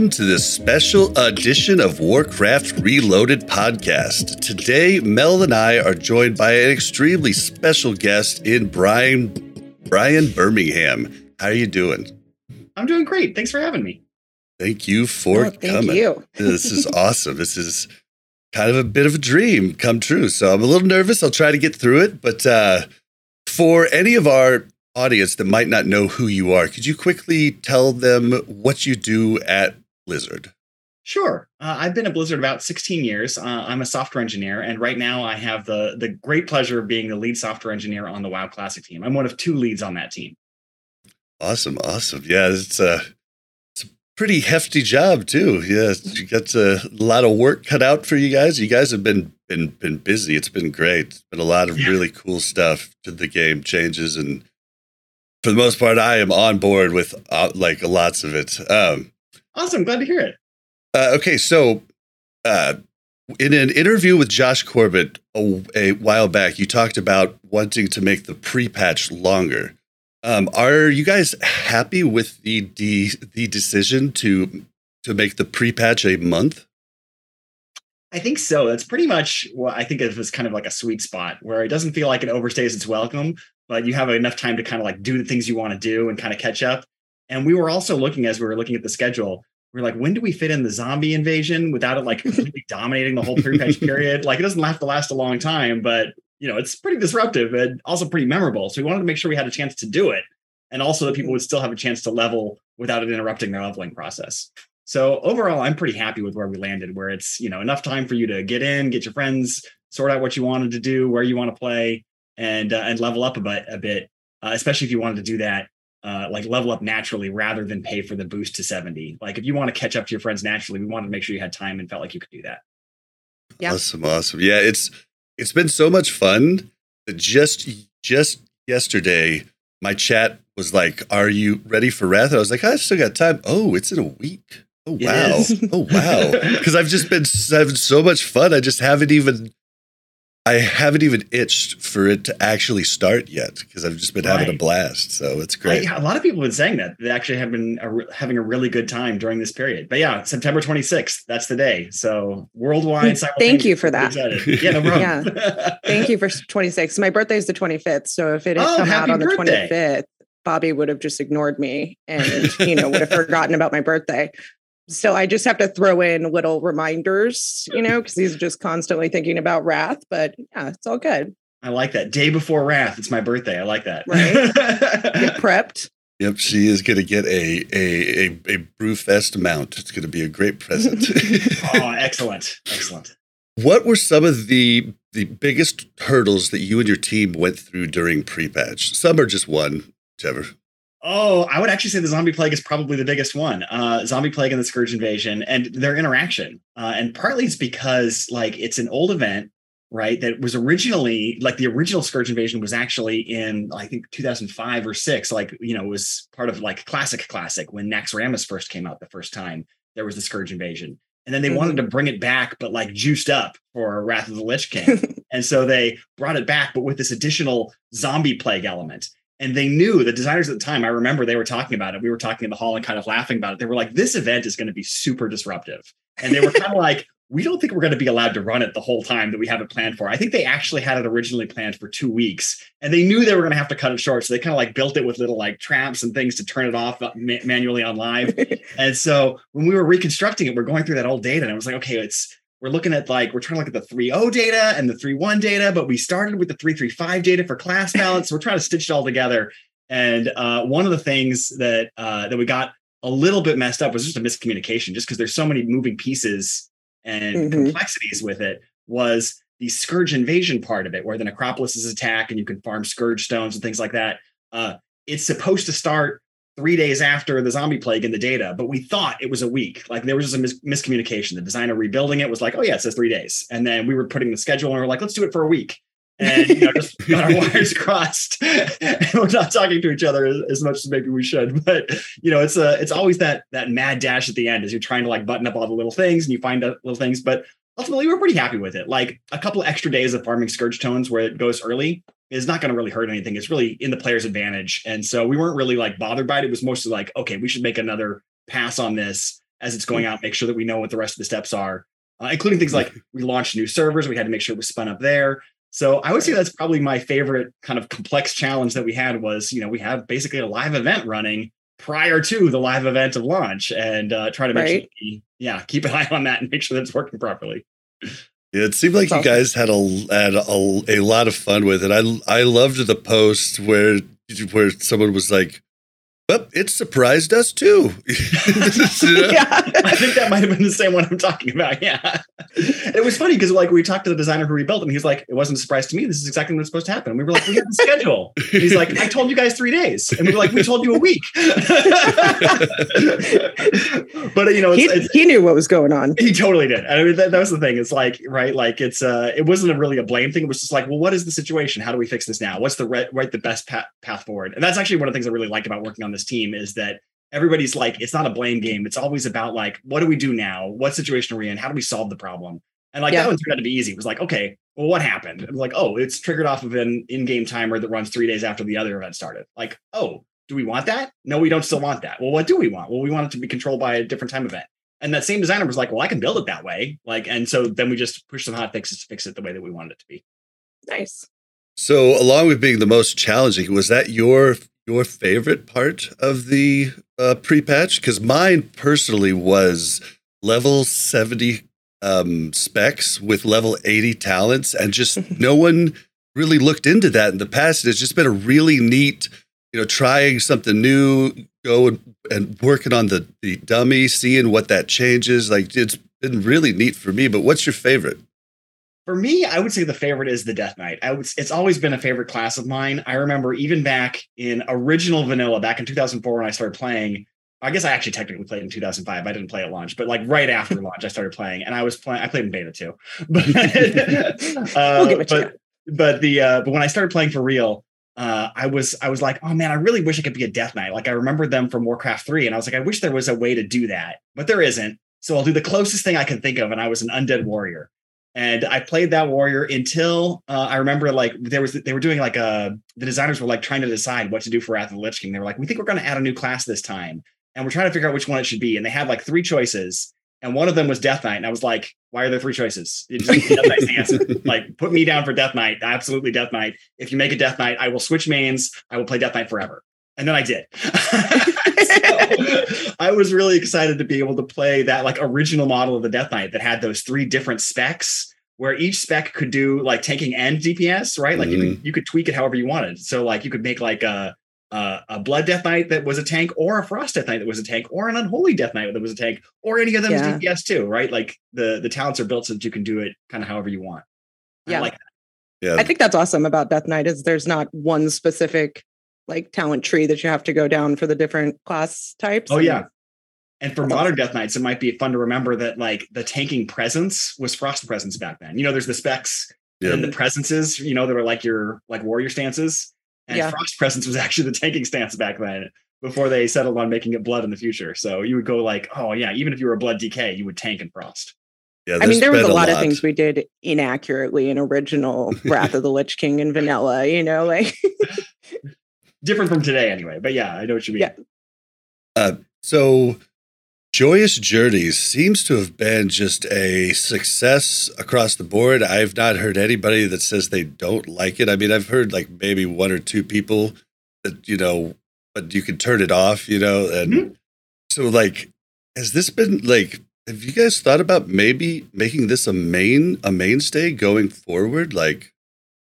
Welcome to this special edition of Warcraft Reloaded podcast. Today, Mel and I are joined by an extremely special guest in Brian Brian Birmingham. How are you doing? I'm doing great. Thanks for having me. Thank you for Oh, thank coming. you. this is awesome. This is kind of a bit of a dream come true. So I'm a little nervous. I'll try to get through it. But uh, for any of our audience that might not know who you are, could you quickly tell them what you do at Blizzard? Sure. Uh, I've been at Blizzard about 16 years. Uh, I'm a software engineer, and right now I have the the great pleasure of being the lead software engineer on the WoW Classic team. I'm one of two leads on that team. Awesome, awesome. Yeah, it's a it's a pretty hefty job too. Yeah, you got a lot of work cut out for you guys. You guys have been been been busy. It's been great. It's been a lot of Yeah. really cool stuff to the game changes, and for the most part, I am on board with uh, like lots of it. Um, Awesome. Glad to hear it. uh, okay, so uh, in an interview with Josh Corbett a, a while back, you talked about wanting to make the pre-patch longer. Um, are you guys happy with the the, the decision to to make the pre-patch a month? I think so. That's pretty much what I think of as kind of like a sweet spot where it doesn't feel like it overstays its welcome, but you have enough time to kind of like do the things you want to do and kind of catch up. And we were also looking as we were looking at the schedule, we are like, when do we fit in the zombie invasion without it like completely dominating the whole pre-patch period? Like it doesn't have to last a long time, but you know, it's pretty disruptive and also pretty memorable. So we wanted to make sure we had a chance to do it. And also that people would still have a chance to level without it interrupting their leveling process. So overall, I'm pretty happy with where we landed, where it's you know enough time for you to get in, get your friends, sort out what you wanted to do, where you want to play, and uh, and level up a bit, a bit. Uh, especially if you wanted to do that, uh, like level up naturally rather than pay for the boost to 70. Like if you want to catch up to your friends naturally, we wanted to make sure you had time and felt like you could do that. Yeah. Awesome, awesome. Yeah, it's it's been so much fun. that Just just yesterday, my chat was like, "Are you ready for Wrath?" And I was like, "I still got time." Oh, it's in a week. Oh wow! Oh wow! Because I've just been having so much fun. I just haven't even I haven't even itched for it to actually start yet because I've just been having a blast. So it's great. a lot of people have been saying that they actually have been a, having a really good time during this period. But yeah, September 26th, that's the day. So worldwide, Thank you for that. Yeah, no problem. yeah. Thank you for 26. My birthday is the 25th. So if it had Oh, come out on the 25th, Bobby would have just ignored me and, you know, would have forgotten about my birthday. So I just have to throw in little reminders, you know, because he's just constantly thinking about Wrath. But yeah, it's all good. I like that. Day before Wrath, it's my birthday. I like that. Right. Get prepped. Yep, she is going to get a a a, a Brewfest mount. It's going to be a great present. oh, excellent. Excellent. What were some of the the biggest hurdles that you and your team went through during pre-patch? Some are just one, whichever. Oh, I would actually say the zombie plague is probably the biggest one. Uh, zombie plague and the scourge invasion and their interaction. Uh, and partly it's because like it's an old event, right? That was originally like the original scourge invasion was actually in I think 2005 or six. Like you know, it was part of like classic classic when Naxxramas first came out the first time. There was the scourge invasion, and then they wanted to bring it back, but like juiced up for Wrath of the Lich King. And so they brought it back, but with this additional zombie plague element. And they knew the designers at the time. I remember they were talking about it. We were talking in the hall and kind of laughing about it. They were like, this event is going to be super disruptive. And they were kind of like, we don't think we're going to be allowed to run it the whole time that we have it planned for. I think they actually had it originally planned for two weeks and they knew they were going to have to cut it short. So they kind of like built it with little like traps and things to turn it off uh, ma- manually on live. and so when we were reconstructing it, we're going through that old data and I was like, okay, it's, we're looking at like we're trying to look at the 3.0 data and the 3.1 data, but we started with the 3.3.5 data for class balance. So we're trying to stitch it all together. And uh, one of the things that uh, that we got a little bit messed up was just a miscommunication, just because there's so many moving pieces and Mhm. complexities with it. Was the Scourge invasion part of it, where the Necropolis is attacked and you can farm Scourge stones and things like that. Uh, it's supposed to start three days after the zombie plague in the data, but we thought it was a week. Like there was just a mis- miscommunication. The designer rebuilding it was like, oh yeah, it says three days. And then we were putting the schedule and we are like, let's do it for a week. And you know, just got our wires crossed. and we're not talking to each other as, as, much as maybe we should. But you know, it's a it's always that that mad dash at the end as you're trying to like button up all the little things and you find out little things. But ultimately we're pretty happy with it. Like a couple extra days of farming scourge stones where it goes early is not going to really hurt anything. It's really in the player's advantage. And so we weren't really like bothered by it. It was mostly like, okay, we should make another pass on this as it's going out, make sure that we know what the rest of the steps are, uh, including things like we launched new servers. We had to make sure it was spun up there. So I would say that's probably my favorite kind of complex challenge that we had was, you know, we have basically a live event running prior to the live event of launch and uh, try to make right. sure we, yeah, keep an eye on that and make sure that it's working properly. Yeah, it seemed like you guys had a had a, a lot of fun with it. I I loved the post where where someone was like, but it surprised us too. yeah, I think that might have been the same one I'm talking about. Yeah, it was funny because like we talked to the designer who rebuilt him. He was like, "It wasn't a surprise to me. This is exactly what's supposed to happen." And we were like, "We have the schedule." And he's like, "I told you guys three days," and we were like, "We told you a week." but you know, it's, he, it's, he, knew what was going on. He totally did. I mean, that, that was the thing. It's like right, like it's uh, it wasn't a really a blame thing. It was just like, well, what is the situation? How do we fix this now? What's the right, right the best path, path forward? And that's actually one of the things I really like about working on this this team is that everybody's like, it's not a blame game. It's always about like, what do we do now? What situation are we in? How do we solve the problem? And like yeah. that one turned out to be easy. It was like, okay, well, what happened? It was like, oh, it's triggered off of an in-game timer that runs three days after the other event started. Like, oh, do we want that? No, we don't still want that. Well, what do we want? Well, we want it to be controlled by a different time event. And that same designer was like, well, I can build it that way. Like, and so then we just push some hot fixes to fix it the way that we wanted it to be. Nice. So, along with being the most challenging, was that your your favorite part of the uh, pre-patch? Because mine personally was level 70 um, specs with level 80 talents, and just no one really looked into that in the past. It's just been a really neat, you know, trying something new, go and, and working on the, the dummy, seeing what that changes. Like it's been really neat for me. But what's your favorite? For me, I would say the favorite is the Death Knight. I would, it's always been a favorite class of mine. I remember even back in original vanilla, back in 2004 when I started playing. I guess I actually technically played in 2005. I didn't play at launch, but like right after launch, I started playing, and I was playing. I played in beta too, but uh, we'll but, but the uh, but when I started playing for real, uh, I was I was like, oh man, I really wish I could be a Death Knight. Like I remember them from Warcraft 3, and I was like, I wish there was a way to do that, but there isn't. So I'll do the closest thing I can think of, and I was an undead warrior and I played that warrior until uh, I remember like there was they were doing like a the designers were like trying to decide what to do for Wrath of the Lich King. They were like, we think we're going to add a new class this time, and we're trying to figure out which one it should be. And they had like three choices, and one of them was Death Knight. And I was like, why are there three choices? like, put me down for Death Knight. Absolutely Death Knight. If you make a Death Knight, I will switch mains. I will play Death Knight forever. And then I did. so, I was really excited to be able to play that like original model of the Death Knight that had those three different specs where each spec could do like tanking and DPS, right? Like mm-hmm. you could mm-hmm. you could tweak it however you wanted. So like you could make like a a, a Blood Death Knight that was a tank, or a Frost Death Knight that was a tank, or an Unholy Death Knight that was a tank, or any of them yeah. is DPS too, right? Like the the talents are built so that you can do it kind of however you want. Yeah. I like that. Yeah. I think that's awesome about Death Knight is there's not one specific like talent tree that you have to go down for the different class types. Oh yeah. And for modern Death Knights, it might be fun to remember that like the tanking presence was Frost presence back then. You know, there's the specs yeah. and the presences, you know, that are like your like warrior stances. And yeah. Frost presence was actually the tanking stance back then before they settled on making it blood in the future. So you would go like, oh yeah, even if you were a blood DK, you would tank and Frost. Yeah, I mean, there was a, a lot, lot, of things we did inaccurately in original Wrath of the Lich King and vanilla, you know, like different from today anyway. But yeah, I know what you mean. Yeah. Uh, so Joyous Journeys seems to have been just a success across the board. I've not heard anybody that says they don't like it. I mean, I've heard like maybe one or two people that, you know, but you can turn it off, you know, and mm-hmm. so like has this been like have you guys thought about maybe making this a main a mainstay going forward like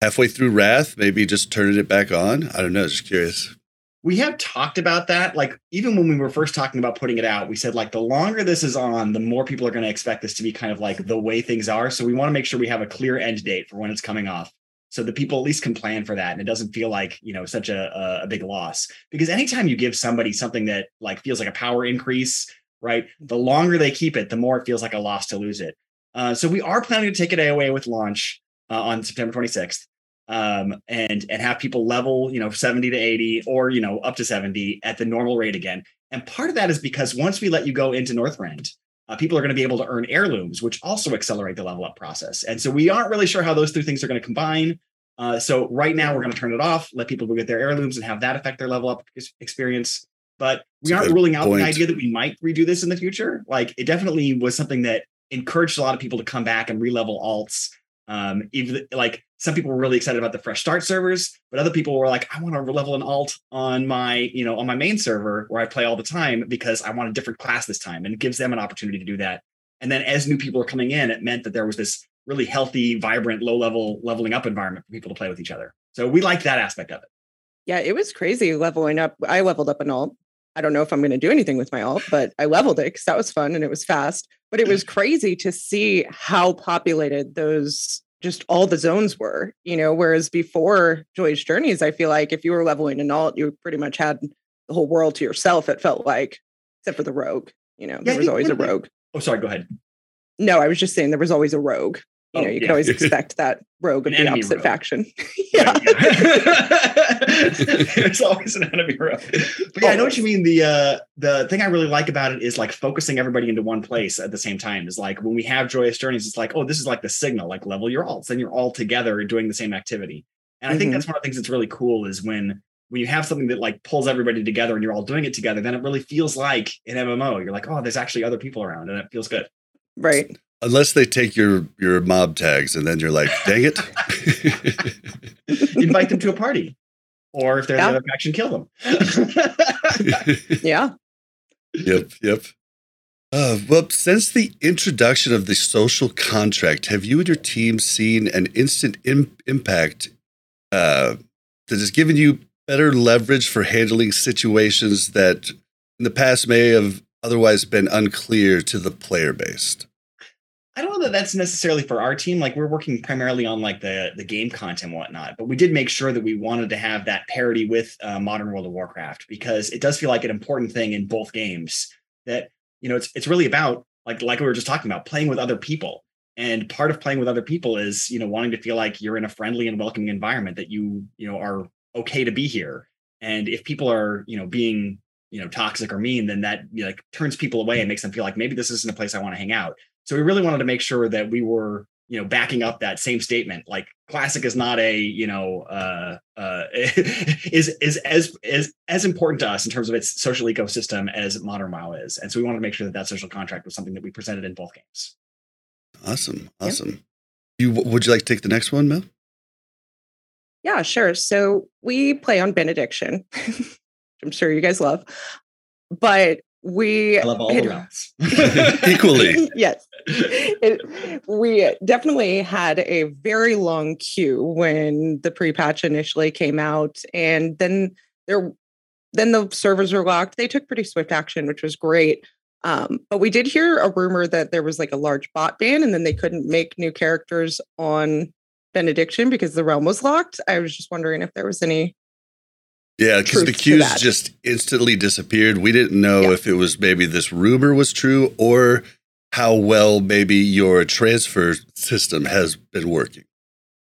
halfway through wrath maybe just turning it back on i don't know just curious we have talked about that. Like even when we were first talking about putting it out, we said like the longer this is on, the more people are going to expect this to be kind of like the way things are. So we want to make sure we have a clear end date for when it's coming off. So that people at least can plan for that and it doesn't feel like, you know, such a, a big loss. Because anytime you give somebody something that like feels like a power increase, right? The longer they keep it, the more it feels like a loss to lose it. Uh, so we are planning to take it away with launch uh, on September 26th um, and and have people level, you know, 70 to 80 or you know up to 70 at the normal rate again. And part of that is because once we let you go into Northrend, uh, people are going to be able to earn heirlooms, which also accelerate the level up process. And so we aren't really sure how those two things are going to combine. Uh, so right now we're going to turn it off, let people go get their heirlooms and have that affect their level up experience. But we aren't ruling out point. the idea that we might redo this in the future. Like it definitely was something that encouraged a lot of people to come back and relevel alts um, even like some people were really excited about the fresh start servers, but other people were like, I want to level an alt on my, you know, on my main server where I play all the time because I want a different class this time. And it gives them an opportunity to do that. And then as new people are coming in, it meant that there was this really healthy, vibrant, low level leveling up environment for people to play with each other. So we liked that aspect of it. Yeah, it was crazy leveling up. I leveled up an alt. I don't know if I'm going to do anything with my alt, but I leveled it because that was fun and it was fast but it was mm. crazy to see how populated those just all the zones were, you know, whereas before Joyous Journeys, I feel like if you were leveling an alt, you pretty much had the whole world to yourself, it felt like, except for the rogue, you know, there was always a rogue. Oh, sorry, go ahead. No, I was just saying there was always a rogue you know, oh, you yeah. could always expect that rogue of the opposite rogue. faction. yeah. There's always an enemy rogue. But yeah, I know what you mean. The uh the thing I really like about it is like focusing everybody into one place at the same time. Is like when we have joyous journeys, it's like, oh, this is like the signal, like level your alts, then you're all together doing the same activity. And I think mm-hmm. that's one of the things that's really cool is when when you have something that like pulls everybody together and you're all doing it together, then it really feels like an MMO. You're like, oh, there's actually other people around, and it feels good. Right. Unless they take your your mob tags, and then you're like, "Dang it!" Invite them to a party, or if they're yeah. the other faction, kill them. yeah. Yep. Yep. Uh, well, since the introduction of the social contract, have you and your team seen an instant Im- impact uh, that has given you better leverage for handling situations that in the past may have otherwise been unclear to the player base? I don't know that that's necessarily for our team. Like we're working primarily on like the the game content and whatnot, but we did make sure that we wanted to have that parity with uh, Modern World of Warcraft because it does feel like an important thing in both games that you know it's it's really about like like we were just talking about playing with other people. And part of playing with other people is you know wanting to feel like you're in a friendly and welcoming environment that you you know are okay to be here. And if people are you know being you know toxic or mean, then that you know, like turns people away and makes them feel like maybe this isn't a place I want to hang out. So we really wanted to make sure that we were, you know, backing up that same statement. Like classic is not a, you know, uh, uh, is is as as as important to us in terms of its social ecosystem as modern WoW is. And so we wanted to make sure that that social contract was something that we presented in both games. Awesome, awesome. You would you like to take the next one, Mel? Yeah, sure. So we play on benediction. I'm sure you guys love. But we I love all the rounds equally. yes, it, we definitely had a very long queue when the pre-patch initially came out, and then there, then the servers were locked. They took pretty swift action, which was great. Um, but we did hear a rumor that there was like a large bot ban, and then they couldn't make new characters on Benediction because the realm was locked. I was just wondering if there was any yeah, because the queues just instantly disappeared. We didn't know yeah. if it was maybe this rumor was true or how well maybe your transfer system has been working.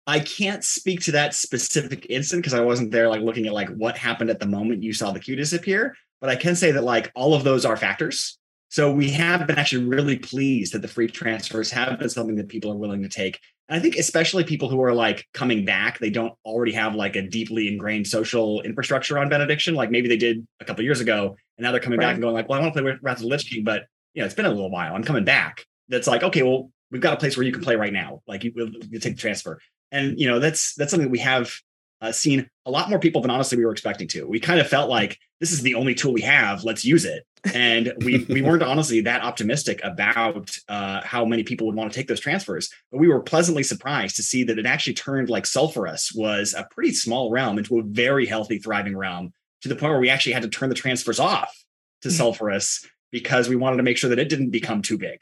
I can't speak to that specific instant because I wasn't there like looking at like what happened at the moment you saw the queue disappear. But I can say that like all of those are factors. So we have been actually really pleased that the free transfers have been something that people are willing to take. And I think especially people who are like coming back, they don't already have like a deeply ingrained social infrastructure on benediction, like maybe they did a couple years ago, and now they're coming right. back and going like, "Well, I want to play Wrath of the Lich King, but you know, it's been a little while. I'm coming back." That's like, okay, well, we've got a place where you can play right now. Like you, you take the transfer, and you know, that's that's something that we have uh, seen a lot more people than honestly we were expecting to. We kind of felt like this is the only tool we have. Let's use it and we we weren't honestly that optimistic about uh, how many people would want to take those transfers. But we were pleasantly surprised to see that it actually turned like Sulfuras was a pretty small realm into a very healthy, thriving realm to the point where we actually had to turn the transfers off to Mm. Sulfuras because we wanted to make sure that it didn't become too big.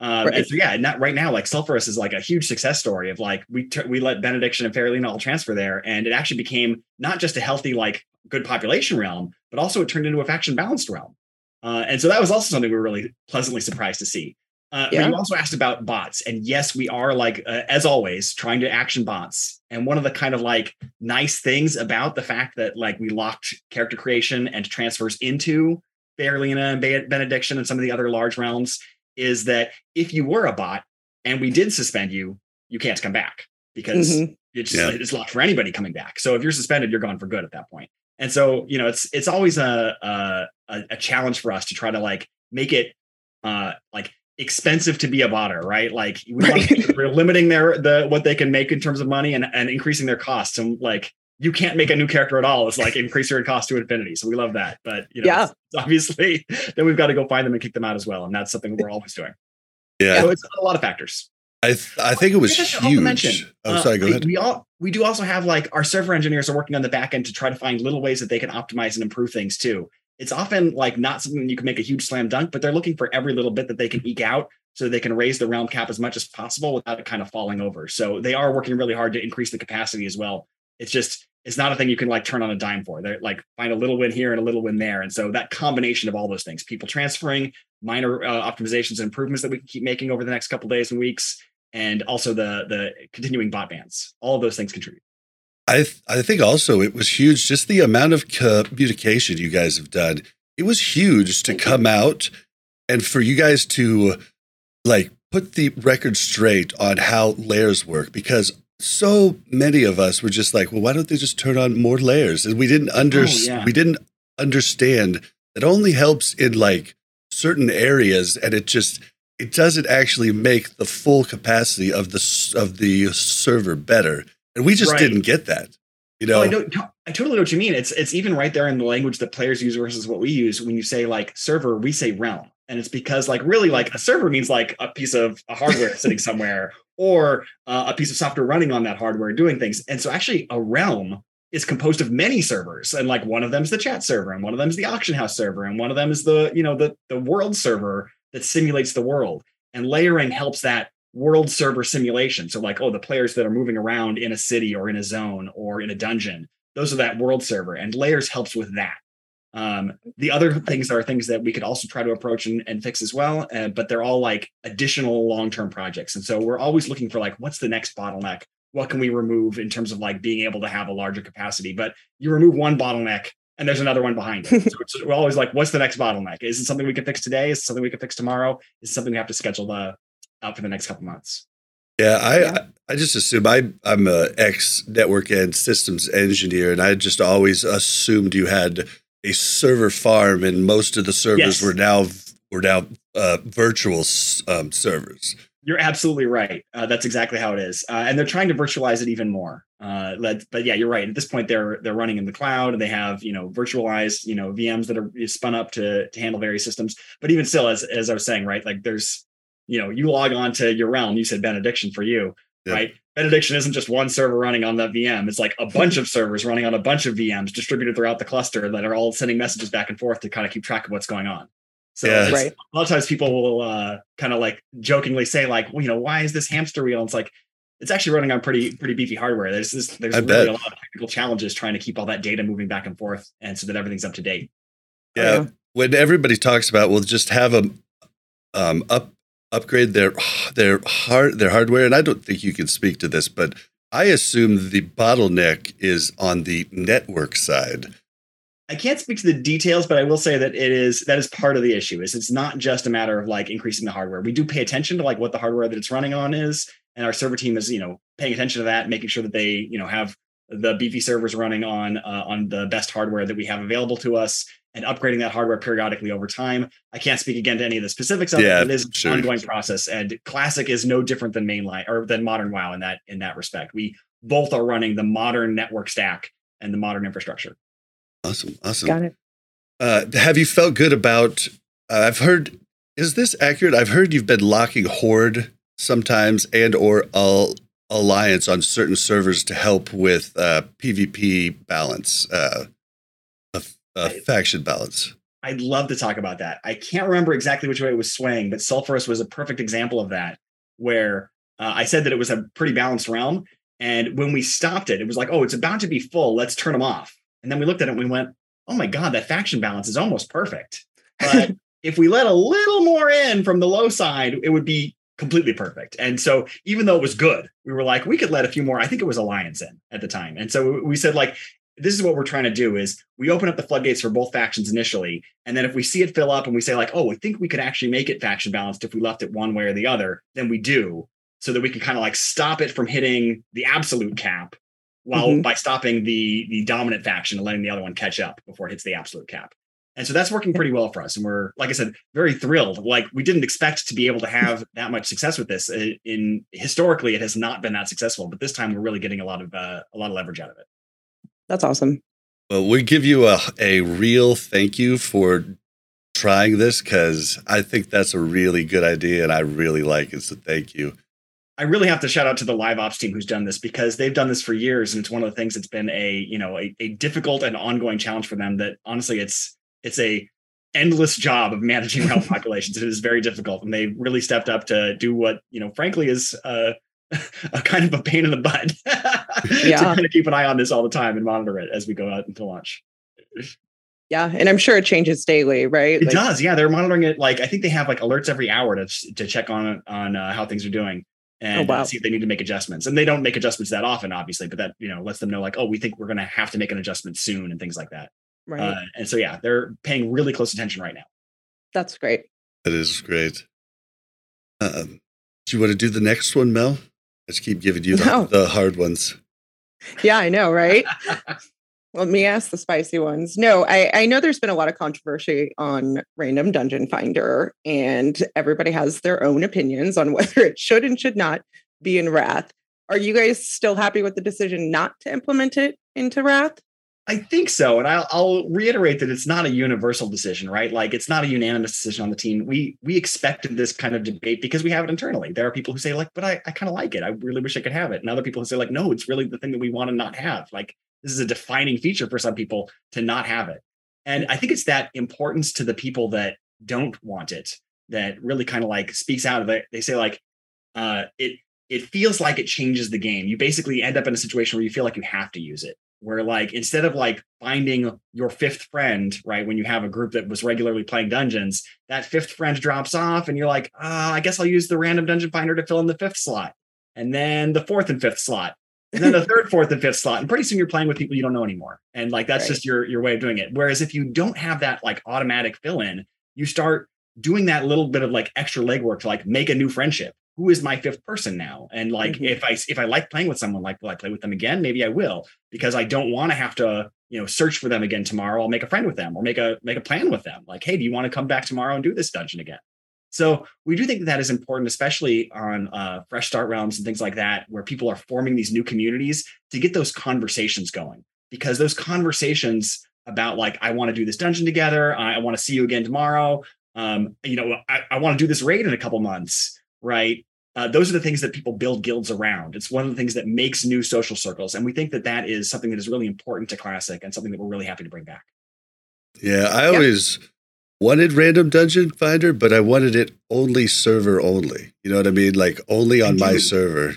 Um, Right. And so, yeah, not right now, like Sulfuras is like a huge success story of like we tur- we let Benediction and Faerlina all transfer there, and it actually became not just a healthy, like good population realm, but also it turned into a faction balanced realm. Uh, and so that was also something we were really pleasantly surprised to see. Uh, Yeah. But you also asked about bots, and yes, we are like uh, as always trying to action bots. And one of the kind of like nice things about the fact that like we locked character creation and transfers into Faerlina and Benediction and some of the other large realms is that if you were a bot and we did suspend you, you can't come back because Mhm. it's Yeah. it's locked for anybody coming back. So if you're suspended, you're gone for good at that point. And so you know it's it's always a a, a a challenge for us to try to like make it uh like expensive to be a botter, right? Like we right. we're limiting their the what they can make in terms of money and and increasing their costs. And like you can't make a new character at all. It's like increase your cost to infinity. So we love that. But you know, Yeah. it's- it's obviously then we've got to go find them and kick them out as well. And that's something we're always doing. Yeah, So it's a lot of factors. I th- I think it was I guess I should also mention, huge. Oh, uh, sorry. Go we- ahead. We all we do also have like our server engineers are working on the back end to try to find little ways that they can optimize and improve things too. It's often like not something you can make a huge slam dunk, but they're looking for every little bit that they can eke out so they can raise the realm cap as much as possible without it kind of falling over. So they are working really hard to increase the capacity as well. It's just it's not a thing you can like turn on a dime for. They're like find a little win here and a little win there. And so that combination of all those things, people transferring, minor uh, optimizations and improvements that we can keep making over the next couple days and weeks, and also the the continuing bot bans. All of those things contribute. I th- I think also it was huge. Just the amount of communication you guys have done. It was huge to come out and for you guys to like put the record straight on how layers work because so many of us were just like, well, why don't they just turn on more layers? And we didn't under Oh, yeah. we didn't understand that only helps in like certain areas, and it just it doesn't actually make the full capacity of the of the server better. And we just Right. didn't get that. You know, Oh, I know. I totally know what you mean. It's it's even right there in the language that players use versus what we use. When you say like server, we say realm, and it's because like really like a server means like a piece of a hardware sitting somewhere or uh, a piece of software running on that hardware doing things. And so actually, a realm is composed of many servers, and like one of them is the chat server, and one of them is the auction house server, and one of them is the you know the the world server that simulates the world. And layering helps that world server simulation. So like, oh, the players that are moving around in a city or in a zone or in a dungeon, those are that world server. And layers helps with that. Um, the other things are things that we could also try to approach and, and fix as well, uh, but they're all like additional long-term projects. And so we're always looking for like, what's the next bottleneck? What can we remove in terms of like being able to have a larger capacity? But you remove one bottleneck and there's another one behind it. So it's, we're always like, what's the next bottleneck? Is it something we can fix today? Is it something we can fix tomorrow? Is it something we have to schedule the, out for the next couple months? Yeah, I Yeah. I just assume I I'm a ex network and systems engineer, and I just always assumed you had a server farm, and most of the servers Yes. were now were now uh, virtual um, servers. You're absolutely right. Uh, that's exactly how it is, uh, and they're trying to virtualize it even more. Uh, let, but yeah, you're right. At this point, they're they're running in the cloud, and they have you know virtualized you know VMs that are spun up to to handle various systems. But even still, as as I was saying, right, like there's you know you log on to your realm. You said benediction for you, Yeah. right? Benediction isn't just one server running on that VM. It's like a bunch of servers running on a bunch of VMs distributed throughout the cluster that are all sending messages back and forth to kind of keep track of what's going on. So Yeah. Right. a lot of times people will uh, kind of like jokingly say like, well, you know, why is this hamster wheel? And it's like it's actually running on pretty pretty beefy hardware. There's this, there's I really bet. a lot of technical challenges trying to keep all that data moving back and forth, and so that everything's up to date. Yeah, Oh, yeah. when everybody talks about, well, just have a um, up upgrade their their hard their hardware, and I don't think you can speak to this, but I assume the bottleneck is on the network side. I can't speak to the details, but I will say that it is that is part of the issue. Is it's not just a matter of like increasing the hardware. We do pay attention to like what the hardware that it's running on is, and our server team is you know paying attention to that, making sure that they you know have the beefy servers running on uh, on the best hardware that we have available to us, and upgrading that hardware periodically over time. I can't speak again to any of the specifics of Yeah, it. It is sure. an ongoing process, and classic is no different than mainline or than modern WoW in that in that respect. We both are running the modern network stack and the modern infrastructure. Awesome, awesome. Got it. Uh, have you felt good about? Uh, I've heard. Is this accurate? I've heard you've been locking Horde sometimes and or Al- Alliance on certain servers to help with uh, PvP balance. Uh, faction balance. I'd love to talk about that. I can't remember exactly which way it was swaying, but Sulfuras was a perfect example of that, where uh, I said that it was a pretty balanced realm. And when we stopped it, it was like, oh, it's about to be full. Let's turn them off. And then we looked at it and we went, oh my God, that faction balance is almost perfect. But if we let a little more in from the low side, it would be completely perfect. And so even though it was good, we were like, we could let a few more. I think it was Alliance in at the time. And so we said, like, this is what we're trying to do is we open up the floodgates for both factions initially and then if we see it fill up and we say like oh we think we could actually make it faction balanced if we left it one way or the other then we do so that we can kind of like stop it from hitting the absolute cap while mm-hmm. by stopping the the dominant faction and letting the other one catch up before it hits the absolute cap and so that's working pretty well for us and we're like i said very thrilled like we didn't expect to be able to have that much success with this uh, in historically it has not been that successful but this time we're really getting a lot of uh, a lot of leverage out of it that's awesome. Well, we give you a, a real thank you for trying this because I think that's a really good idea and I really like it. So thank you. I really have to shout out to the live ops team who's done this because they've done this for years and it's one of the things that's been a you know a, a difficult and ongoing challenge for them that honestly it's it's a endless job of managing realm populations it is very difficult and they really stepped up to do what you know frankly is uh a kind of a pain in the butt yeah. to kind of keep an eye on this all the time and monitor it as we go out into launch. Yeah, and I'm sure it changes daily, right? It like, does. Yeah, they're monitoring it. Like I think they have like alerts every hour to to check on on uh, how things are doing and oh, wow. see if they need to make adjustments. And they don't make adjustments that often, obviously, but that you know lets them know like, oh, we think we're going to have to make an adjustment soon and things like that. Right. Uh, and so yeah, they're paying really close attention right now. That's great. That is great. Um, do you want to do the next one, Mel? Let's keep giving you the, no. the hard ones. Yeah, I know, right? Let me ask the spicy ones. No, I, I know there's been a lot of controversy on Random Dungeon Finder, and everybody has their own opinions on whether it should and should not be in Wrath. Are you guys still happy with the decision not to implement it into Wrath? I think so, and I'll, I'll, reiterate that it's not a universal decision, right? Like it's not a unanimous decision on the team. We we expected this kind of debate because we have it internally. There are people who say like, "But I, I kind of like it. I really wish I could have it," and other people who say like, "No, it's really the thing that we want to not have." Like this is a defining feature for some people to not have it, and I think it's that importance to the people that don't want it that really kind of like speaks out of it. They say like, uh, "It it feels like it changes the game." You basically end up in a situation where you feel like you have to use it where like instead of like finding your fifth friend right when you have a group that was regularly playing dungeons that fifth friend drops off and you're like ah, i guess i'll use the random dungeon finder to fill in the fifth slot and then the fourth and fifth slot and then the third fourth and fifth slot and pretty soon you're playing with people you don't know anymore. And like that's right. just your your way of doing it. Whereas if you don't have that like automatic fill in you start doing that little bit of like extra legwork to like make a new friendship. Who is my fifth person now? And like mm-hmm. if i if i like playing with someone like will i play with them again? Maybe i will because i don't want to have to you know search for them again tomorrow. I'll make a friend with them or make a make a plan with them. Like hey do you want to come back tomorrow and do this dungeon again so we do think that that is important especially on uh, fresh start realms and things like that where people are forming these new communities to get those conversations going because those conversations about like i want to do this dungeon together i, I want to see you again tomorrow um, you know i, I want to do this raid in a couple months right? Uh, those are the things that people build guilds around. It's one of the things that makes new social circles. And we think that that is something that is really important to Classic and something that we're really happy to bring back. Yeah, I always wanted Random Dungeon Finder, but I wanted it only server only. You know what I mean? Like only on my server.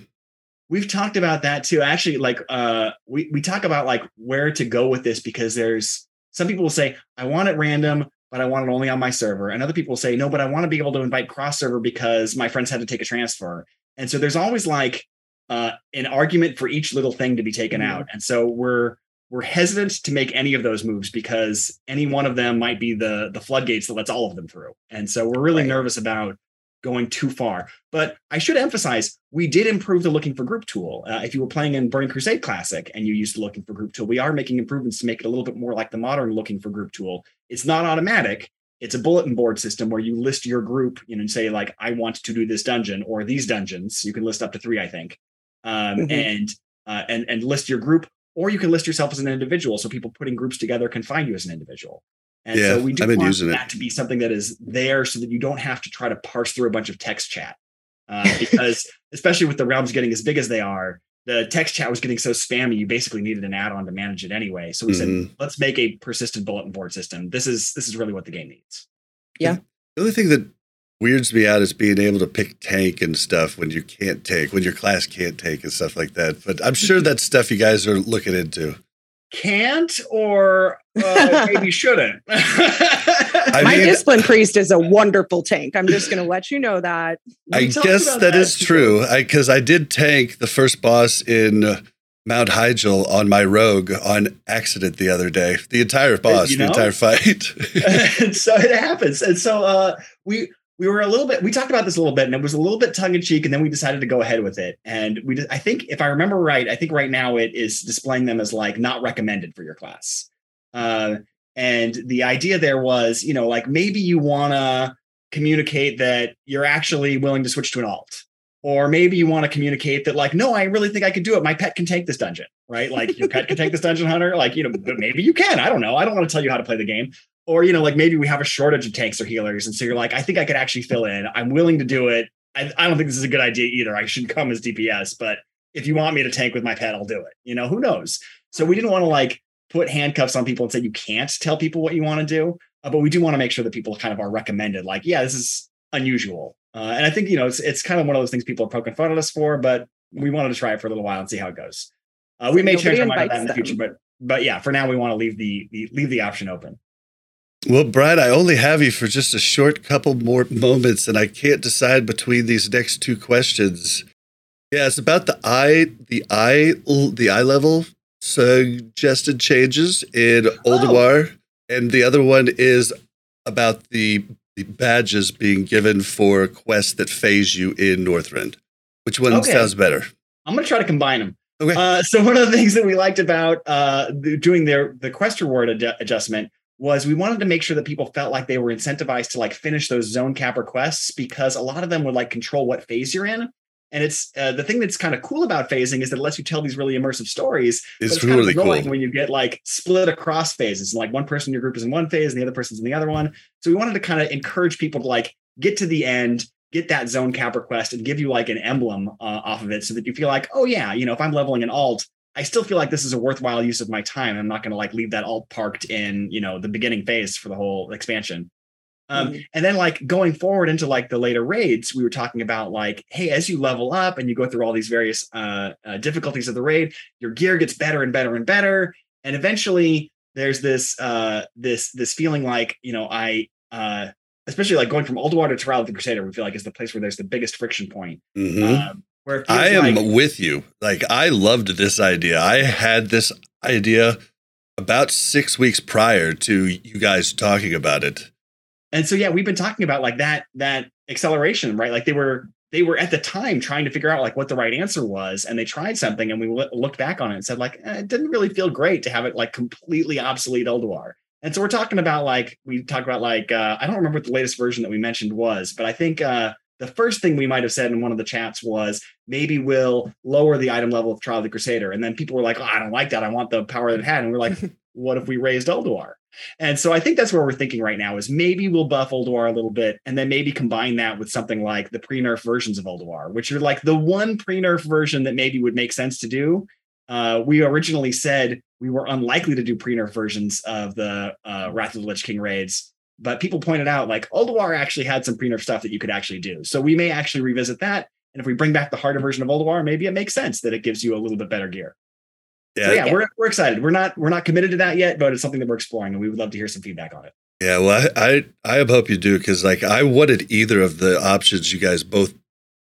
We've talked about that too. Actually, like uh we, we talk about like where to go with this because there's some people will say, I want it random, but I want it only on my server. And other people say, no, but I want to be able to invite cross server because my friends had to take a transfer. And so there's always like uh, an argument for each little thing to be taken mm-hmm. out. And so we're we're hesitant to make any of those moves because any one of them might be the the floodgates that lets all of them through. And so we're really right. nervous about going too far. But I should emphasize, we did improve the looking for group tool. Uh, if you were playing in Burning Crusade Classic and you used the looking for group tool, we are making improvements to make it a little bit more like the modern looking for group tool. It's not automatic. It's a bulletin board system where you list your group, you know, and say like, I want to do this dungeon or these dungeons. You can list up to three, I think, um, mm-hmm. and uh, and and list your group, or you can list yourself as an individual, so people putting groups together can find you as an individual. And yeah, so we do I've been want using that it. to be something that is there so that you don't have to try to parse through a bunch of text chat. Uh, because especially with the realms getting as big as they are, the text chat was getting so spammy, you basically needed an add-on to manage it anyway. So we Mhm. said, let's make a persistent bulletin board system. This is this is really what the game needs. Yeah the only thing that weirds me out is being able to pick tank and stuff when you can't take, when your class can't take and stuff like that. But I'm sure that's stuff you guys are looking into. Can't or uh, maybe shouldn't. I My mean- discipline priest is a wonderful tank. I'm just going to let you know that. I guess about that is true. Because I, did tank the first boss in uh, Mount Hyjal on my rogue on accident the other day. The entire boss, you the entire fight. and so it happens. And so uh, we we were a little bit we talked about this a little bit, and it was a little bit tongue in cheek, and then we decided to go ahead with it. And we I think if I remember right, I think right now it is displaying them as like not recommended for your class. Uh, and the idea there was, you know, like maybe you want to communicate that you're actually willing to switch to an alt. Or maybe you want to communicate that, like, no, I really think I could do it. My pet can take this dungeon, right? Like, your pet can take this dungeon hunter. Like, you know, but maybe you can. I don't know. I don't want to tell you how to play the game or you know like maybe we have a shortage of tanks or healers and so you're like i think i could actually fill in i'm willing to do it I, I don't think this is a good idea either i should come as dps but if you want me to tank with my pet i'll do it you know who knows so we didn't want to like put handcuffs on people and say you can't tell people what you want to do uh, but we do want to make sure that people kind of are recommended like yeah this is unusual uh, and i think you know it's, it's kind of one of those things people are poking fun at us for but we wanted to try it for a little while and see how it goes. Uh, we may change our mind on that in the future but but yeah for now we want to leave the, the leave the option open. Well, Brad, I only have you for just a short couple more moments, and I can't decide between these next two questions. Yeah, it's about the eye, the eye, the eye level suggested changes in Ulduar, and the other one is about the, the badges being given for quests that phase you in Northrend. Which one Okay. sounds better? I'm going to try to combine them. Okay. Uh, so one of the things that we liked about uh, the- doing their the quest reward ad- adjustment was we wanted to make sure that people felt like they were incentivized to like finish those zone capper quests because a lot of them would like control what phase you're in. And it's uh, the thing that's kind of cool about phasing is that it lets you tell these really immersive stories. but It's, kind of really cool. when you get like split across phases. and Like one person in your group is in one phase and the other person's in the other one. So we wanted to kind of encourage people to like get to the end, get that zone capper quest, and give you like an emblem uh, off of it, so that you feel like, oh yeah, you know, if I'm leveling an alt, I still feel like this is a worthwhile use of my time. I'm not going to like leave that alt parked in you know the beginning phase for the whole expansion. Um, Mhm. And then like going forward into like the later raids, we were talking about like, hey, as you level up and you go through all these various uh, uh, difficulties of the raid, your gear gets better and better and better, and eventually there's this uh, this this feeling like you know I uh, especially like going from Ulduar to Trial of the Crusader, we feel like is the place where there's the biggest friction point. Mhm. Um, where I am like- with you. Like I loved this idea. I had this idea about six weeks prior to you guys talking about it. And so yeah we've been talking about like that that acceleration right like they were they were at the time trying to figure out like what the right answer was and they tried something and we lo- looked back on it and said like eh, it didn't really feel great to have it like completely obsolete Ulduar. and so we're talking about like we talked about like uh, i don't remember what the latest version that we mentioned was but i think uh the first thing we might have said in one of the chats was maybe we'll lower the item level of Trial of the Crusader. And then people were like, oh, I don't like that. I want the power that it had. And we're like, what if we raised Ulduar? And so I think that's where we're thinking right now is maybe we'll buff Ulduar a little bit and then maybe combine that with something like the pre-nerf versions of Ulduar, which are like the one pre-nerf version that maybe would make sense to do. Uh, we originally said we were unlikely to do pre-nerf versions of the uh, Wrath of the Lich King raids, but people pointed out like Ulduar actually had some pre-nerf stuff that you could actually do. So we may actually revisit that. And if we bring back the harder version of Ulduar, maybe it makes sense that it gives you a little bit better gear. Yeah, So yeah, Yeah. we're we're excited. We're not we're not committed to that yet, but it's something that we're exploring, and we would love to hear some feedback on it. yeah. Well, I I, I hope you do because like I wanted either of the options you guys both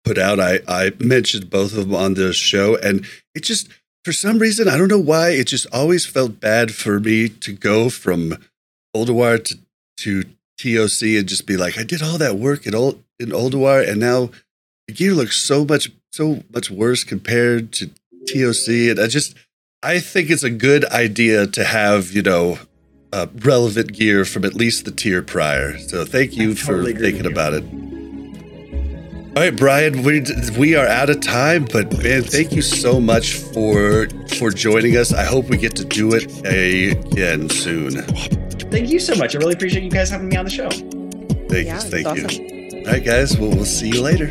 put out. I I mentioned both of them on the show, and it just for some reason I don't know why it just always felt bad for me to go from Ulduar to to TOC and just be like I did all that work in old in Ulduar, and now the gear looks so much so much worse compared to TOC, and I just I think it's a good idea to have you know uh, relevant gear from at least the tier prior. So thank you I for totally thinking about it. All right, Brian, we we are out of time, but man, thank you so much for for joining us. I hope we get to do it again soon. Thank you so much. I really appreciate you guys having me on the show. Thank Yeah, you, it's thank awesome. you. All right, guys, well, we'll see you later.